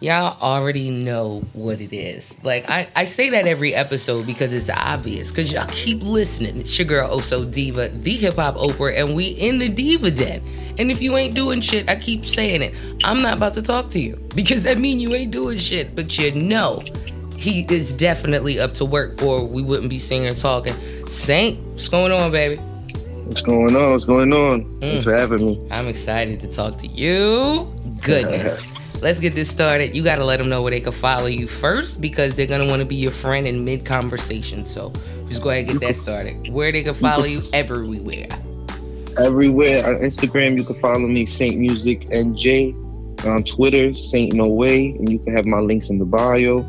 y'all already know what it is. Like I, I say that every episode because it's obvious. Cause y'all keep listening. It's your girl Oso Diva, the hip hop Oprah, and we in the Diva Den. And if you ain't doing shit, I keep saying it. I'm not about to talk to you because that mean you ain't doing shit. But you know, he is definitely up to work, or we wouldn't be singing and talking. Saint, what's going on, baby? What's going on? What's going on? Mm. Thanks for having me. I'm excited to talk to you. Goodness. Let's get this started. You got to let them know where they can follow you first because they're going to want to be your friend in mid conversation. So just go ahead and get that started. Where they can follow you everywhere. Everywhere on Instagram, you can follow me Saint Music NJ. On Twitter, Saint No Way, and you can have my links in the bio.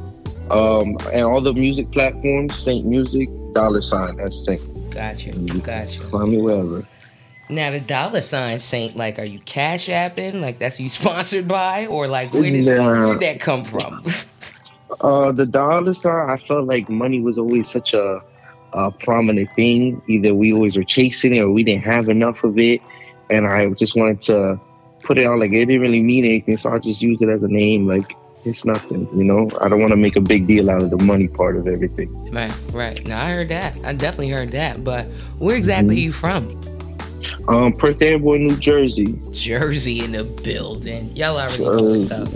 Um, and all the music platforms, Saint Music, dollar sign, that's Saint. Gotcha. Gotcha. Find me wherever. Now the dollar sign Saint, like, are you cash apping? Like that's who you sponsored by, or like where did, nah. where did that come from? uh, the dollar sign. I felt like money was always such a, a prominent thing. Either we always were chasing it, or we didn't have enough of it, and I just wanted to put it on like it didn't really mean anything, so I just used it as a name. Like it's nothing, you know. I don't want to make a big deal out of the money part of everything. Right, right. Now I heard that. I definitely heard that. But where exactly mm-hmm. are you from? Um, Perth Amboy, New Jersey. Jersey in the building. Y'all already know what's up.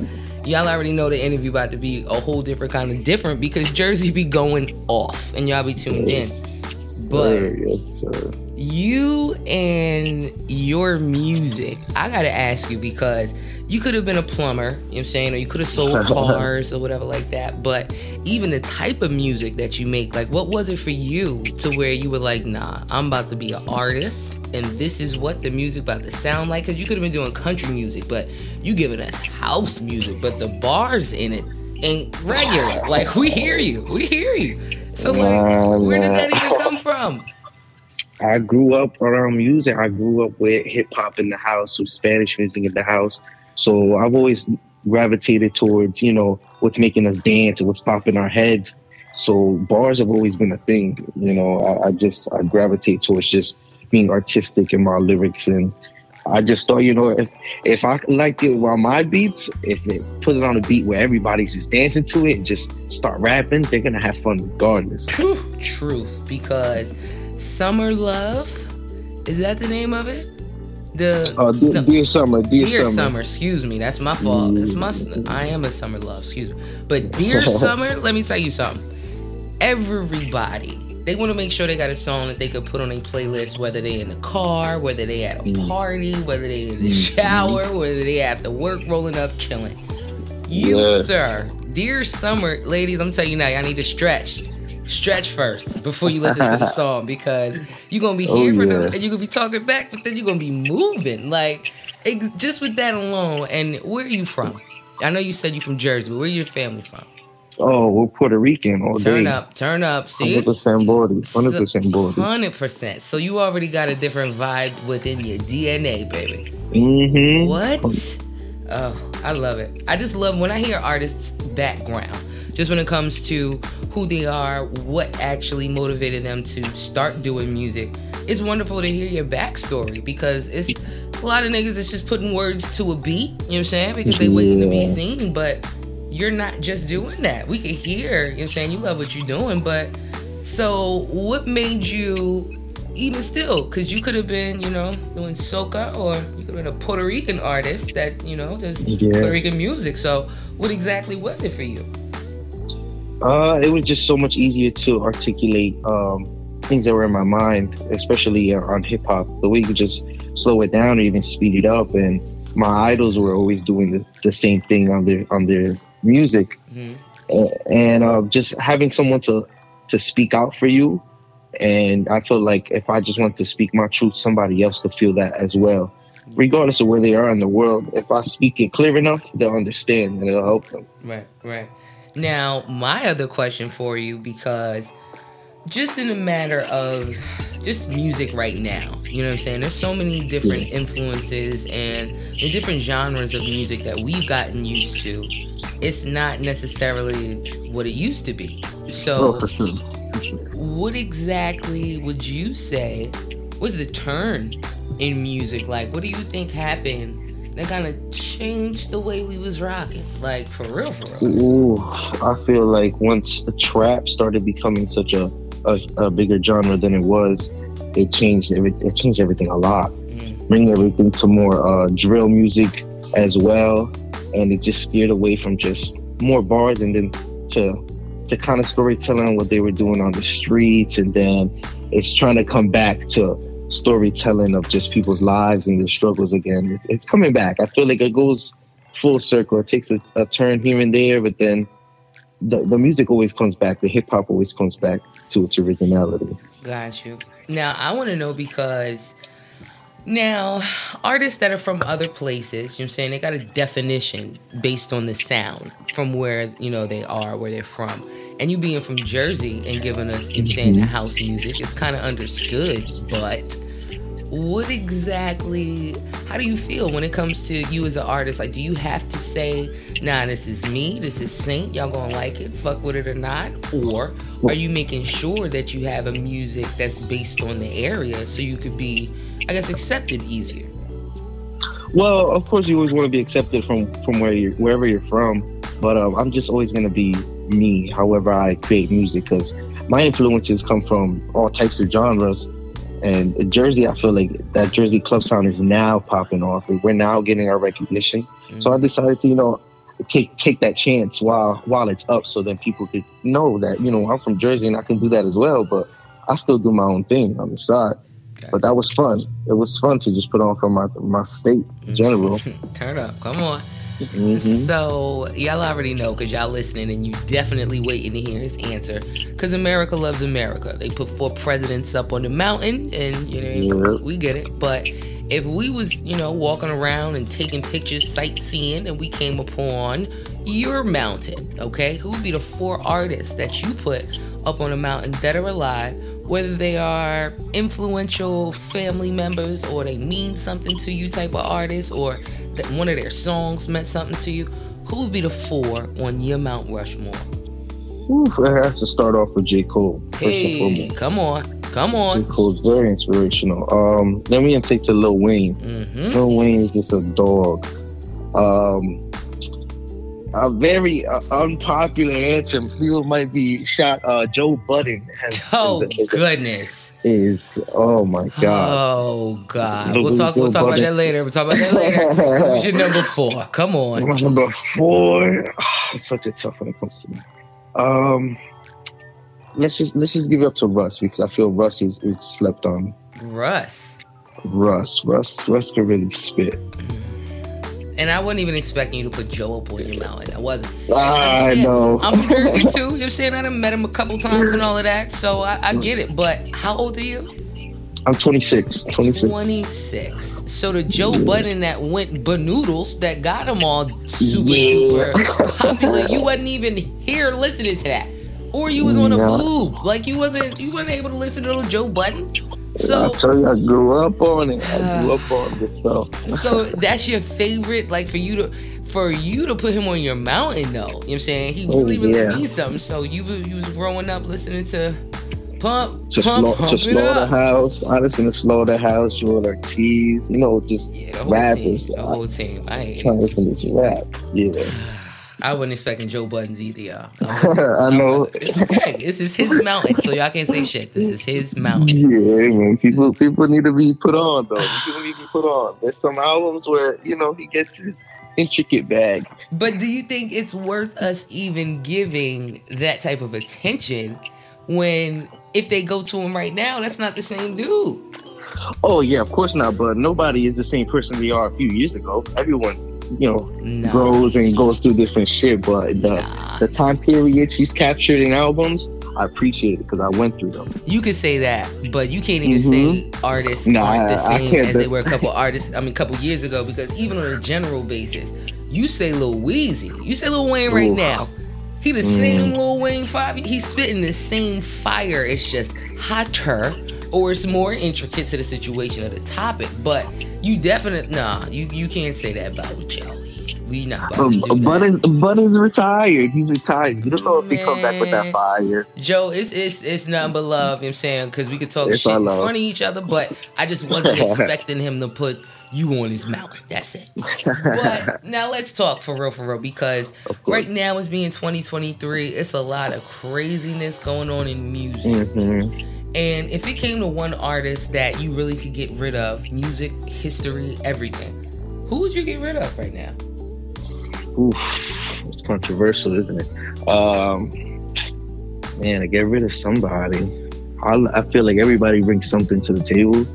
Y'all already know the interview about to be a whole different kind of different because Jersey be going off and y'all be tuned yes, in. But yes, sir you and your music, I gotta ask you because you could have been a plumber, you know what I'm saying, or you could have sold cars or whatever like that. But even the type of music that you make, like what was it for you to where you were like, nah, I'm about to be an artist and this is what the music about to sound like? Cause you could have been doing country music, but you giving us house music, but the bars in it ain't regular. Like we hear you. We hear you. So like where did that even come from? I grew up around music. I grew up with hip hop in the house, with Spanish music in the house. So I've always gravitated towards, you know, what's making us dance and what's popping our heads. So bars have always been a thing. You know, I, I just I gravitate towards just being artistic in my lyrics and I just thought, you know, if if I like it while my beats, if it put it on a beat where everybody's just dancing to it and just start rapping, they're gonna have fun regardless. Truth, truth, because Summer Love. Is that the name of it? The uh, dear, no, dear Summer, dear, dear summer. summer. Excuse me, that's my fault. It's my. I am a Summer Love. Excuse me, but Dear Summer. Let me tell you something. Everybody, they want to make sure they got a song that they could put on a playlist, whether they in the car, whether they at a mm. party, whether they in the mm-hmm. shower, whether they after work, rolling up, chilling. You, yes. sir, Dear Summer, ladies, I'm telling you now, y'all need to stretch stretch first before you listen to the song because you're gonna be oh, hearing oh, yeah. them and you're gonna be talking back, but then you're gonna be moving. Like just with that alone. And where are you from? I know you said you're from Jersey, but where your family from? Oh, we're Puerto Rican all turn day. Turn up, turn up. See, hundred percent border, hundred percent border, hundred percent. So you already got a different vibe within your DNA, baby. Mm-hmm. What? Oh, I love it. I just love when I hear artists' background just when it comes to who they are, what actually motivated them to start doing music. It's wonderful to hear your backstory because it's, it's a lot of niggas that's just putting words to a beat, you know what I'm saying? Because they waiting to be seen, but you're not just doing that. We can hear, you know what I'm saying? You love what you're doing, but so what made you even still, because you could have been, you know, doing soca or you could have been a Puerto Rican artist that, you know, does yeah. Puerto Rican music. So, what exactly was it for you? Uh, it was just so much easier to articulate um, things that were in my mind, especially uh, on hip hop. The way you could just slow it down or even speed it up. And my idols were always doing the, the same thing on their on their music, mm-hmm. and, uh, just having someone to to speak out for you. And I felt like if I just wanted to speak my truth, somebody else could feel that as well, regardless of where they are in the world. If I speak it clear enough, they'll understand and it'll help them. Right, right. Now, my other question for you, because just in a matter of just music right now, you know what I'm saying? There's so many different influences and the different genres of music that we've gotten used to. It's not necessarily what it used to be. So, oh, for sure. For sure. what exactly would you say was the turn in music? Like, what do you think happened that kind of changed the way we was rocking? Like for real, for real. Ooh, I feel like once the trap started becoming such a a, a bigger genre than it was, it changed every, it changed everything a lot. Mm. Bringing everything to more uh, drill music as well, and it just steered away from just more bars and then to to kind of storytelling what they were doing on the streets, and then it's trying to come back to storytelling of just people's lives and their struggles again. It, it's coming back. I feel like it goes full circle. It takes a, a turn here and there, but then the, the music always comes back. The hip hop always comes back to its originality. Got you. Now I want to know because now artists that are from other places, you know I'm saying, they got a definition based on the sound from where you know they are, where they're from. And you being from Jersey and giving us, you know I'm saying, the mm-hmm. house music, it's kind of understood, but what exactly how do you feel when it comes to you as an artist like do you have to say nah this is me this is saint y'all gonna like it fuck with it or not or are you making sure that you have a music that's based on the area so you could be i guess accepted easier well of course you always want to be accepted from from where you wherever you're from but um, i'm just always gonna be me however i create music because my influences come from all types of genres and Jersey, I feel like that Jersey club sound is now popping off. We're now getting our recognition. Mm-hmm. So I decided to, you know, take take that chance while while it's up, so then people could know that you know I'm from Jersey and I can do that as well. But I still do my own thing on the side. Okay. But that was fun. It was fun to just put on for my my state in general. Turn up, come on. Mm-hmm. So y'all already know because y'all listening and you definitely waiting to hear his answer. Because America loves America. They put four presidents up on the mountain, and you know we get it. But if we was you know walking around and taking pictures, sightseeing, and we came upon your mountain, okay, who would be the four artists that you put up on a mountain, dead or alive? Whether they are influential family members or they mean something to you, type of artists, or that one of their songs meant something to you, who would be the four on your Mount Rushmore? Oof, it has to start off with J. Cole. Hey, come on. Come on. J. Cole's very inspirational. Um, then we can take to Lil Wayne. Mm-hmm. Lil Wayne is just a dog. Um, a very uh, unpopular answer. People might be shot. Uh, Joe Budden. Has, oh is, is, goodness. Is oh my god. Oh god. We'll talk. We'll talk Budden. about that later. We'll talk about that later. Who's your number four? Come on. Number four. Oh, it's such a tough one it comes to that. Um, let's just let's just give it up to Russ because I feel Russ is, is slept on. Russ. Russ. Russ. Russ can really spit. And I wasn't even expecting you to put Joe up on your mountain. I wasn't. Ah, I know. I'm from Jersey too. You're saying I met him a couple times and all of that, so I, I get it. But how old are you? I'm 26. 26. 26. So the Joe yeah. Budden that went banoodles that got him all super yeah. duper popular, you wasn't even here listening to that. Or you was on a boob. Like you wasn't you wasn't able to listen to Joe Budden. So I tell you, I grew up on it. I grew up on this stuff. so that's your favorite, like for you to for you to put him on your mountain, though. You know what I'm saying? He oh, really, oh, really yeah. means something. So you you was growing up listening to Pump, to pump, slow, to Slaughterhouse. I listen to Slaughterhouse, Joell Ortiz. You know, just yeah, the rappers. Team, the whole team. I ain't trying to listen to rap. Yeah. I wasn't expecting Joe Buddens either, y'all. I know. It's okay. This is his mountain, so y'all can't say shit. This is his mountain. Yeah, man. People people need to be put on though. People need to be put on. There's some albums where you know he gets his intricate bag. But do you think it's worth us even giving that type of attention when if they go to him right now, that's not the same dude? Oh yeah, of course not. But nobody is the same person they are a few years ago. Everyone you know no. grows and goes through different shit. But the nah. the time periods he's captured in albums, I appreciate it because I went through them. You could say that, but you can't even mm-hmm. say artists nah, aren't the same as they were a couple artists. I mean, a couple years ago. Because even on a general basis, you say Lil Weezy, you say Lil Wayne right Ooh. now. He the mm. same Lil Wayne five. He's spitting the same fire. It's just hotter, or it's more intricate to the situation of the topic. But you definitely nah. You you can't say that about Joey. We not about um, to Bud is Bud is retired. He's retired. You don't know if Man. he come back with that fire. Joe, it's it's it's nothing but love. You know what I'm saying because we could talk it's shit in front of each other, but I just wasn't expecting him to put you on his mountain. That's it. but now let's talk for real, for real, because right now it's being 2023. It's a lot of craziness going on in music. Mm-hmm. And if it came to one artist that you really could get rid of, music, history, everything, who would you get rid of right now? Oof, it's controversial, isn't it? Um, man, to get rid of somebody, I, I feel like everybody brings something to the table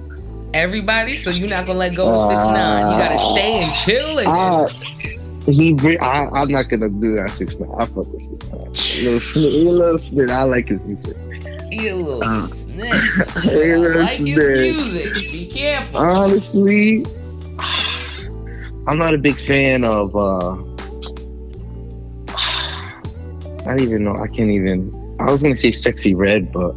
Everybody, so you're not gonna let go of six nine. You gotta stay and chill. And uh, he, I, I'm not gonna do that six nine. I fuck with six nine. Little a little. I like his music. A little uh, snitch. he a like. His music. Be careful. Honestly, I'm not a big fan of. uh I don't even know. I can't even. I was gonna say "Sexyy Red, but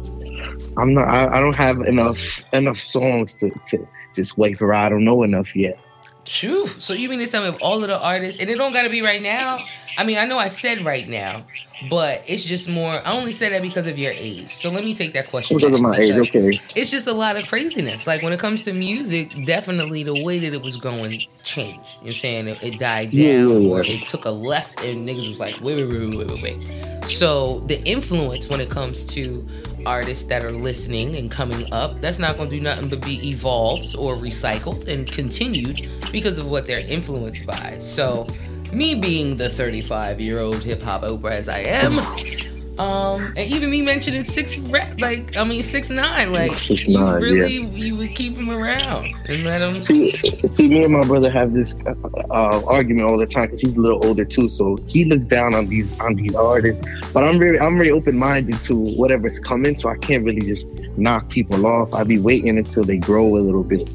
I'm not. I, I, don't have enough enough songs to, to just wait for. I don't know enough yet. True. So you mean to tell me of all of the artists, and it don't gotta be right now? I mean, I know I said right now, but it's just more. I only said that because of your age. So let me take that question. Because of my age, okay. It's just a lot of craziness. Like when it comes to music, definitely the way that it was going changed. You know what I'm saying? It, it died down, yeah, yeah, yeah. or it took a left, and niggas was like, wait, wait, wait, wait, wait, wait. So the influence when it comes to artists that are listening and coming up, that's not going to do nothing but be evolved or recycled and continued because of what they're influenced by. So, me being the 35 year old hip hop Oprah as I am, um, and even me mentioning six like I mean six nine, like six, you nine, really yeah. you would keep him around and let him. See, see, me and my brother have this uh, uh, argument all the time because he's a little older too, so he looks down on these on these artists. But I'm really I'm really open minded to whatever's coming, so I can't really just knock people off. I'll be waiting until they grow a little bit.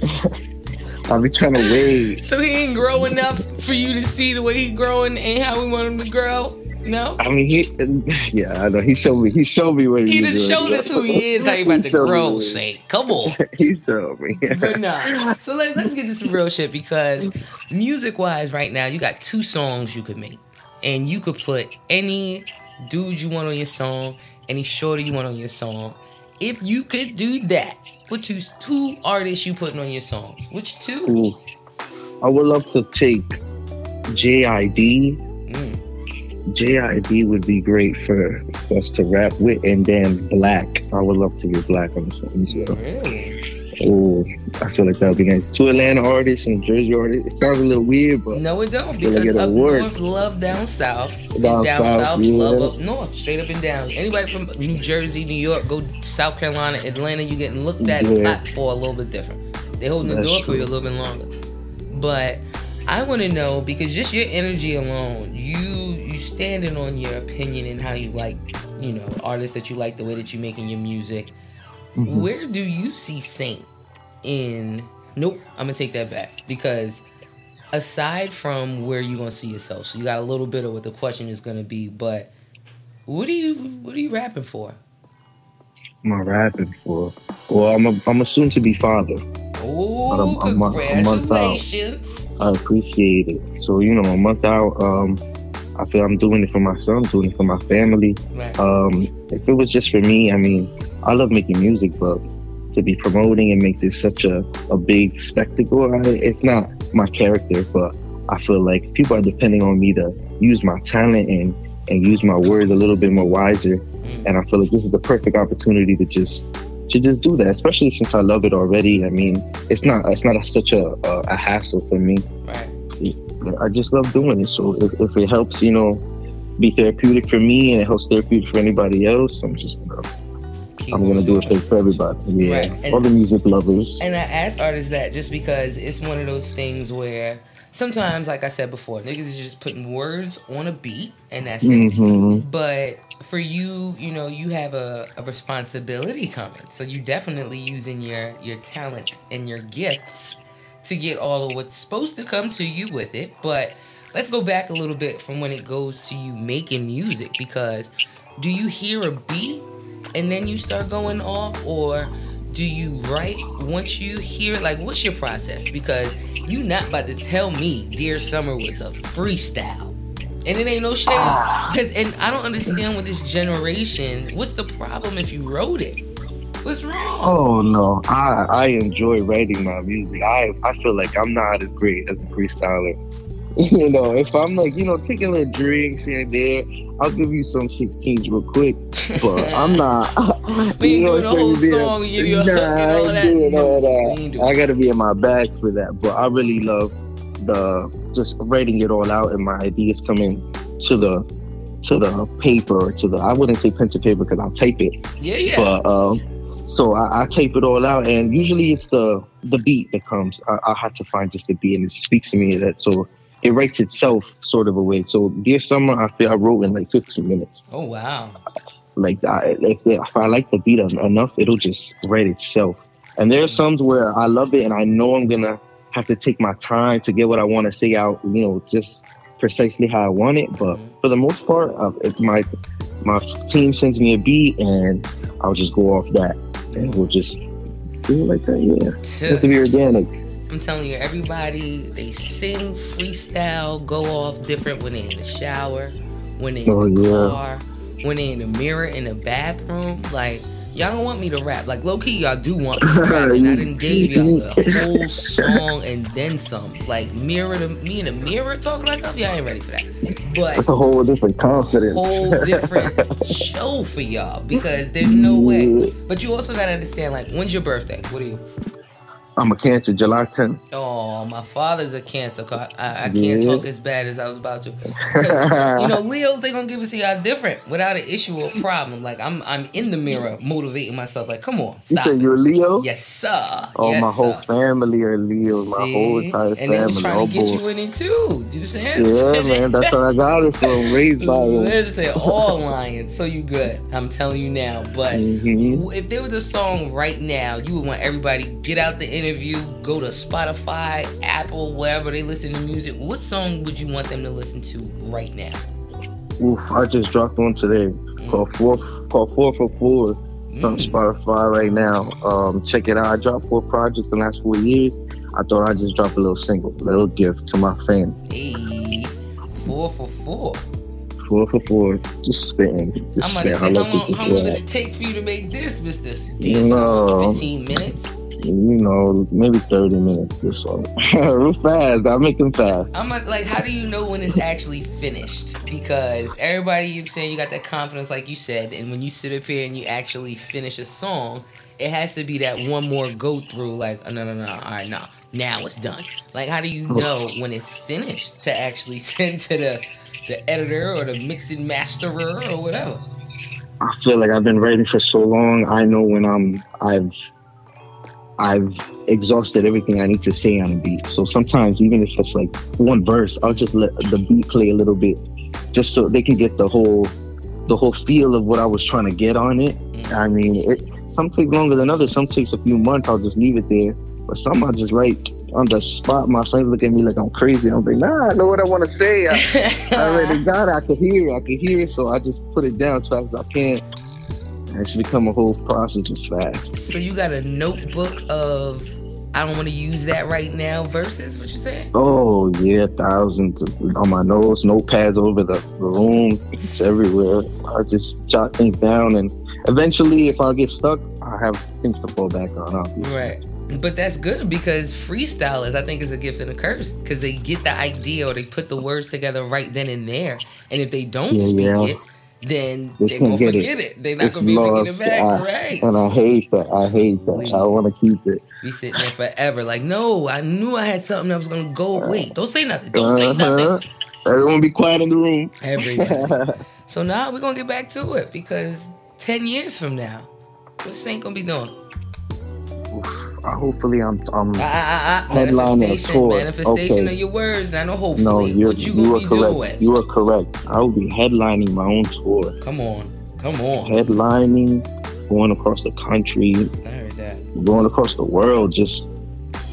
I'll be trying to wait. So he ain't grow enough for you to see the way he growing and how we want him to grow. No. I mean, he. Yeah, I know. He showed me. He showed me what he. He just showed us who he is. How he about to grow. Say, come on. he showed me. but nah. So let, let's get to some real shit because music wise, right now, you got two songs you could make, and you could put any dude you want on your song, any shorty you want on your song. If you could do that, what two two artists you putting on your songs? Which two? Ooh. I would love to take JID JID would be great for, for us to rap with, and then 6LACK. I would love to get 6LACK on the song as well. Really? Oh, I feel like that would be nice. Two Atlanta artists and Jersey artists. It sounds a little weird, but no, it don't because like up work. north love down south, down, down south, south yeah. love up north, straight up and down. Anybody from New Jersey, New York, go South Carolina, Atlanta, You're getting looked at yeah. for a little bit different. They holding That's the door true. for you a little bit longer, but I want to know because just your energy alone, you standing on your opinion and how you like, you know, artists that you like, the way that you're making your music. Mm-hmm. Where do you see Saint in? Nope, I'm gonna take that back because aside from where you gonna see yourself, so you got a little bit of what the question is gonna be, but what are you what are you rapping for? Am I rapping for? Well, I'm a I'm a soon to be father. Oh, a, a, congratulations! I appreciate it. So you know, a month out, um, I feel I'm doing it for my son, doing it for my family. Right. Um, if it was just for me, I mean, I love making music, but to be promoting and make this such a, a big spectacle, I, it's not my character. But I feel like people are depending on me to use my talent and and use my words a little bit more wiser. Mm. And I feel like this is the perfect opportunity to just to just do that, especially since I love it already. I mean, it's not it's not a, such a, a, a hassle for me. I just love doing it. So if, if it helps, you know, be therapeutic for me and it helps therapeutic for anybody else, I'm just gonna I'm gonna do it for everybody. Yeah, right. all the music lovers. And I ask artists that just because it's one of those things where sometimes, like I said before, niggas is just putting words on a beat and that's mm-hmm. it. But for you, you know, you have a, a responsibility coming. So you definitely using your your talent and your gifts to get all of what's supposed to come to you with it. But let's go back a little bit from when it goes to you making music because do you hear a beat and then you start going off or do you write once you hear like what's your process because you not about to tell me dear summer was a freestyle and it ain't no shade because and i don't understand with this generation what's the problem if you wrote it What's wrong? Oh no, I I enjoy writing my music. I I feel like I'm not as great as a freestyler. You know, if I'm like, you know, taking little drinks here and there, I'll give you some 16s real quick. But I'm not. we ain't doing the whole song. You you nah, hook all that. Doing all that. I gotta be in my bag for that. But I really love the just writing it all out and my ideas coming to the to the paper to the I wouldn't say pen to paper because I'll tape it. Yeah, yeah. But um, so I, I, tape it all out, and usually it's the the beat that comes. I, I have to find just the beat, and it speaks to me that so it writes itself sort of a way. So Dear Summer, I feel I wrote in like 15 minutes. Oh wow! Like I, if, if I like the beat enough, it'll just write itself. And there are some where I love it, and I know I'm gonna have to take my time to get what I want to say out. You know, just precisely how I want it. But mm-hmm. for the most part, uh, if my my team sends me a beat, and I'll just go off that, and we'll just do it like that. Yeah, just to be organic. I'm telling you, everybody they sing freestyle, go off different when they're in the shower, when they're in oh, the yeah. car, when they're in the mirror in the bathroom. Like y'all don't want me to rap. Like low key, y'all do want me to rap, and I didn't gave y'all the whole song and then some. Like mirror to me in the mirror talking myself. Y'all ain't ready for that. But it's a whole different confidence. Whole different show for y'all because there's no way. But you also gotta understand. Like, when's your birthday? What are you? I'm a Cancer, July 10th. Oh, my father's a Cancer. I, I can't yeah. talk as bad as I was about to. you know, Leos they gonna give it to y'all different without an issue or problem. Like I'm, I'm in the mirror motivating myself. Like, come on, stop. You said you're a Leo? Yes, sir. Oh, yes, my whole family are Leos. My whole entire and family. And they was trying to get you in it too. You saying? Yeah, man. That's what I got it from. Raised by them. Listen, all lions. So you good. I'm telling you now. But mm-hmm. if there was a song right now, you would want everybody get out the interview, go to Spotify, Apple, wherever they listen to music, what song would you want them to listen to right now? Oof, I just dropped one today mm. called Four called Four for Four. It's mm. on Spotify right now. Um, check it out. I dropped four projects in the last four years. I thought I'd just drop a little single, a little gift to my fans. Hey, four for four. Four for four. Just spitting. Just spitting. How long, how long did it take for you to make this, Mr. D? No. 15 minutes? You know, maybe 30 minutes or so. Real fast. I make them fast. I'm like, how do you know when it's actually finished? Because everybody, you're saying you got that confidence, like you said, and when you sit up here and you actually finish a song, it has to be that one more go through, like, oh, no, no, no, all right, no, now it's done. Like, how do you know when it's finished to actually send to the the editor or the mixing masterer or whatever? I feel like I've been writing for so long. I know when I'm I've I've exhausted everything I need to say on a beat. So sometimes, even if it's like one verse, I'll just let the beat play a little bit, just so they can get the whole the whole feel of what I was trying to get on it. Mm. I mean, it some take longer than others. Some takes a few months. I'll just leave it there. But some I just write on the spot. My friends look at me like I'm crazy. I'm like, nah, I know what I want to say. I, I already got it. I can hear it. I can hear it. So I just put it down as fast as I can. It's become a whole process as fast. So you got a notebook of I don't want to use that right now verses what you saying? Oh yeah, thousands on my notes, notepads over the, the room. It's everywhere. I just jot things down and eventually if I get stuck, I have things to fall back on, obviously. Right. But that's good because freestylers, I think, is a gift and a curse because they get the idea or they put the words together right then and there. And if they don't yeah, speak yeah. it, then they are gonna forget it. it. They're not it's gonna be lost. it back, I, right? And I hate that. I hate that. I want to keep it. Be sitting there forever. Like, no, I knew I had something that was gonna go. away. don't say nothing. Don't uh-huh. say nothing. Everyone be quiet in the room. Everybody. so now we're gonna get back to it because ten years from now, what's Saint gonna be doing? Uh, hopefully I'm I'm uh, uh, uh, headlining a tour. Manifestation okay. of your words. I know hopefully. No, you're, what you, you are correct. Doing? You are correct. I will be headlining my own tour. Come on, come on. Headlining, going across the country. I heard that. Going across the world, just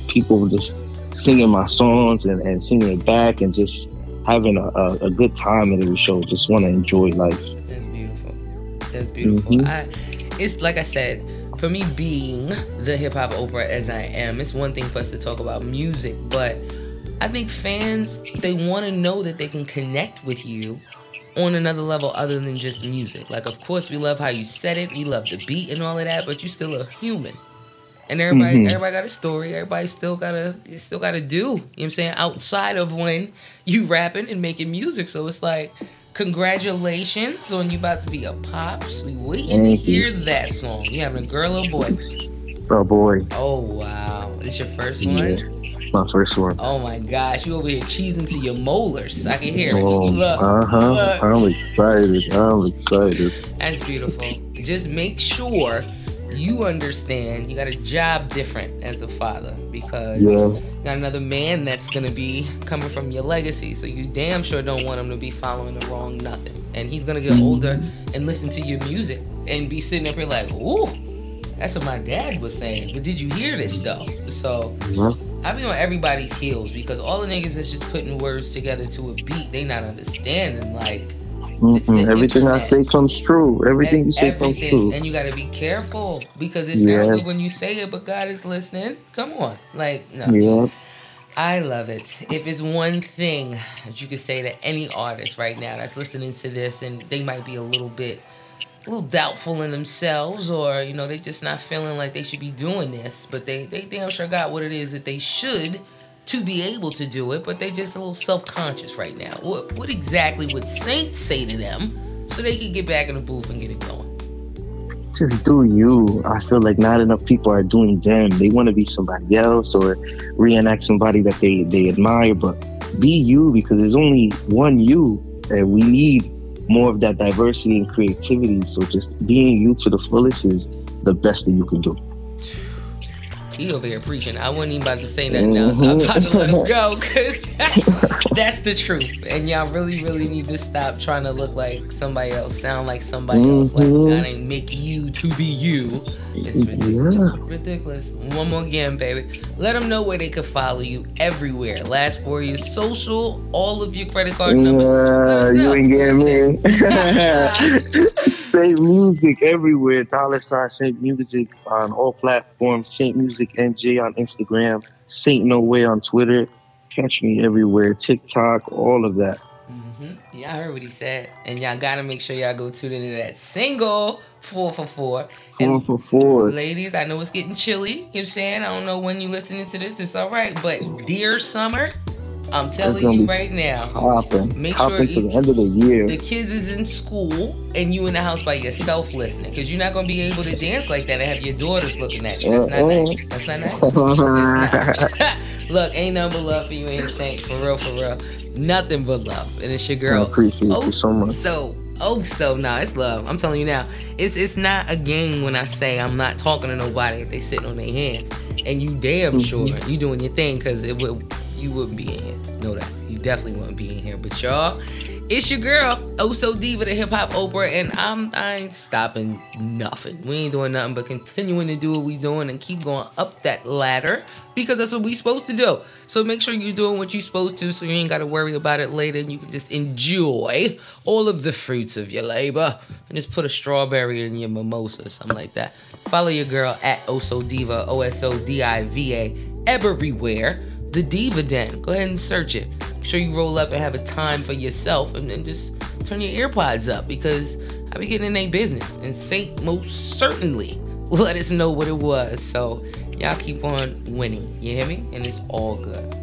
people just singing my songs and, and singing it back and just having a, a, a good time at every show. Just want to enjoy life. That's beautiful. That's beautiful. Mm-hmm. I, it's like I said for me being the hip hop Oprah as I am, it's one thing for us to talk about music, but I think fans they want to know that they can connect with you on another level other than just music. Like, of course, we love how you said it, we love the beat and all of that, but you're still a human. And everybody, mm-hmm. everybody got a story. Everybody still gotta, still gotta do. You know what I'm saying? Outside of when you rapping and making music, so it's like, congratulations on you about to be a pops. We waiting Thank to hear you. that song. You having a girl or boy? A boy. Oh wow, this your first one? Yeah my first one. Oh my gosh, you over here cheesing to your molars. I can hear it. Oh, look, uh huh. Look. I'm excited. I'm excited. That's beautiful. Just make sure you understand you got a job different as a father because yeah. you got another man that's gonna be coming from your legacy. So you damn sure don't want him to be following the wrong nothing. And he's gonna get mm-hmm. older and listen to your music and be sitting up here like, ooh, that's what my dad was saying. But did you hear this though? So. I be on everybody's heels because all the niggas that's just putting words together to a beat. They not understanding like mm-hmm. everything internet. I say comes true. Everything you say everything. comes true. And you got to be careful because it sounds yeah. good when you say it, but God is listening. Come on, like no. Yeah. I love it. If it's one thing that you could say to any artist right now that's listening to this and they might be a little bit a little doubtful in themselves or you know they're just not feeling like they should be doing this but they they damn sure got what it is that they should to be able to do it but they're just a little self-conscious right now what what exactly would Saints say to them so they can get back in the booth and get it going just do you i feel like not enough people are doing them they want to be somebody else or reenact somebody that they they admire but be you because there's only one you and we need more of that diversity and creativity. So just being you to the fullest is the best thing you can do. He over here preaching. I wasn't even about to say nothing else. I'm about to let him go because that's the truth. And y'all really, really need to stop trying to look like somebody else, sound like somebody mm-hmm. else. Like mm-hmm. God ain't make you to be you. It's ridiculous. Yeah. ridiculous. One more again, baby. Let them know where they could follow you everywhere. Last four years, social, all of your credit card numbers. You ain't getting me. Saint Music everywhere. Dollar sign Saint Music on all platforms. Saint Music NJ on Instagram. Saint No Way on Twitter. Catch me everywhere. TikTok, all of that. Mm-hmm. Y'all heard what he said. And y'all gotta make sure y'all go tune into that single four for four. Four and for four. Ladies, I know it's getting chilly. You know what I'm saying? I don't know when you listening to this. It's all right. But dear summer, I'm telling you right now. Make sure to the end of the year. The kids is in school and you in the house by yourself listening because you're not gonna be able to dance like that and have your daughters looking at you. That's not nice. That's not nice. not. Look, ain't nothing but love for you and Saint. For real, for real. Nothing but love. And it's your girl. I appreciate oh, you so much. So oh so nah, it's love. I'm telling you now. It's it's not a game when I say I'm not talking to nobody if they sitting on their hands. And you damn mm-hmm. sure you doing your thing because it would you wouldn't be in here. Know that. You definitely wouldn't be in here. But y'all, it's your girl, Oso Diva, the hip hop Oprah, and I'm I ain't stopping nothing. We ain't doing nothing but continuing to do what we doing and keep going up that ladder because that's what we supposed to do. So make sure you're doing what you're supposed to so you ain't gotta worry about it later and you can just enjoy all of the fruits of your labor and just put a strawberry in your mimosa or something like that. Follow your girl at Oso Diva, O S O D I V A, everywhere the Diva Den. Go ahead and search it. Make sure you roll up and have a time for yourself and then just turn your earpods up because I be getting in a business. And Saint most certainly let us know what it was. So y'all keep on winning. You hear me? And it's all good.